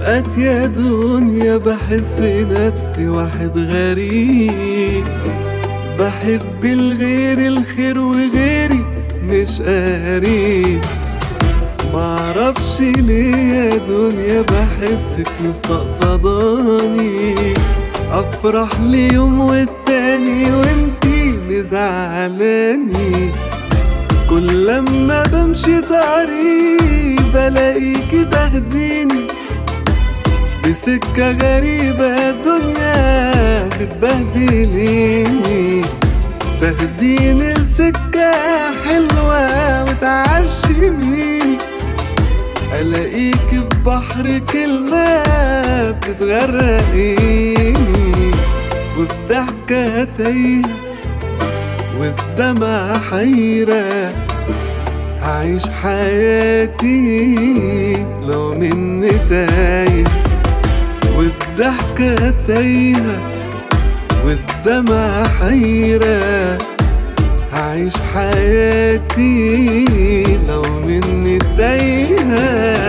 ساعات يا دنيا بحس نفسي واحد غريب. بحب الغير الخير وغيري مش قريب. معرفش ليه يا دنيا بحسك مستقصداني. أفرح لي يوم والتاني وانتي مزعلاني. كل لما بمشي طريق بلاقيكي تاخديني. بسكة غريبة الدنيا بتبهدليني تاخديني لسكة حلوة وتعشميني ألاقيك في بحر كلمة بتغرقيني وبضحكة تايهة والدمع حيرة. هعيش حياتي لو مني تايه. وبضحكة تايهة والدمع حيرة. هعيش حياتي لو مني تايهة.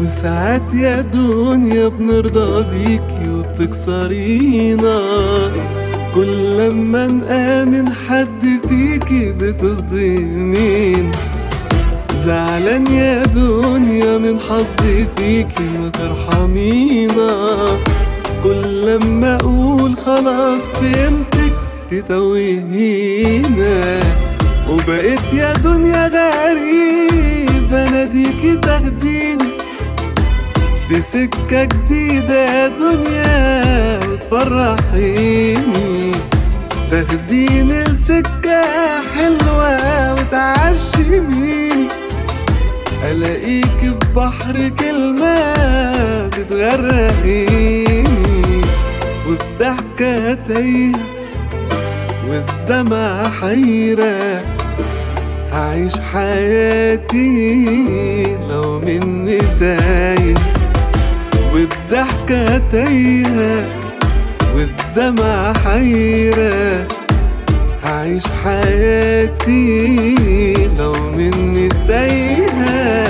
وساعات يا دنيا بنرضى بيكي وبتكسرينا. كل لما نآمن حد فيكي بتصدمين. زعلان يا دنيا من حظي فيكي ما ترحمينا كل لما أقول خلاص فهمتك تتوهينا. وبقيت يا دنيا غريب اناديكي تاخديني. بسكة جديدة يا دنيا وتفرحيني تاخديني لسكة حلوة وتعشميني ألاقيك في بحر كلمة بتغرقيني وبضحكة تايهة والدمع حيرة. هعيش حياتي لو مني تايه تايهة والدمع حيرة. هعيش حياتي لو مني تايه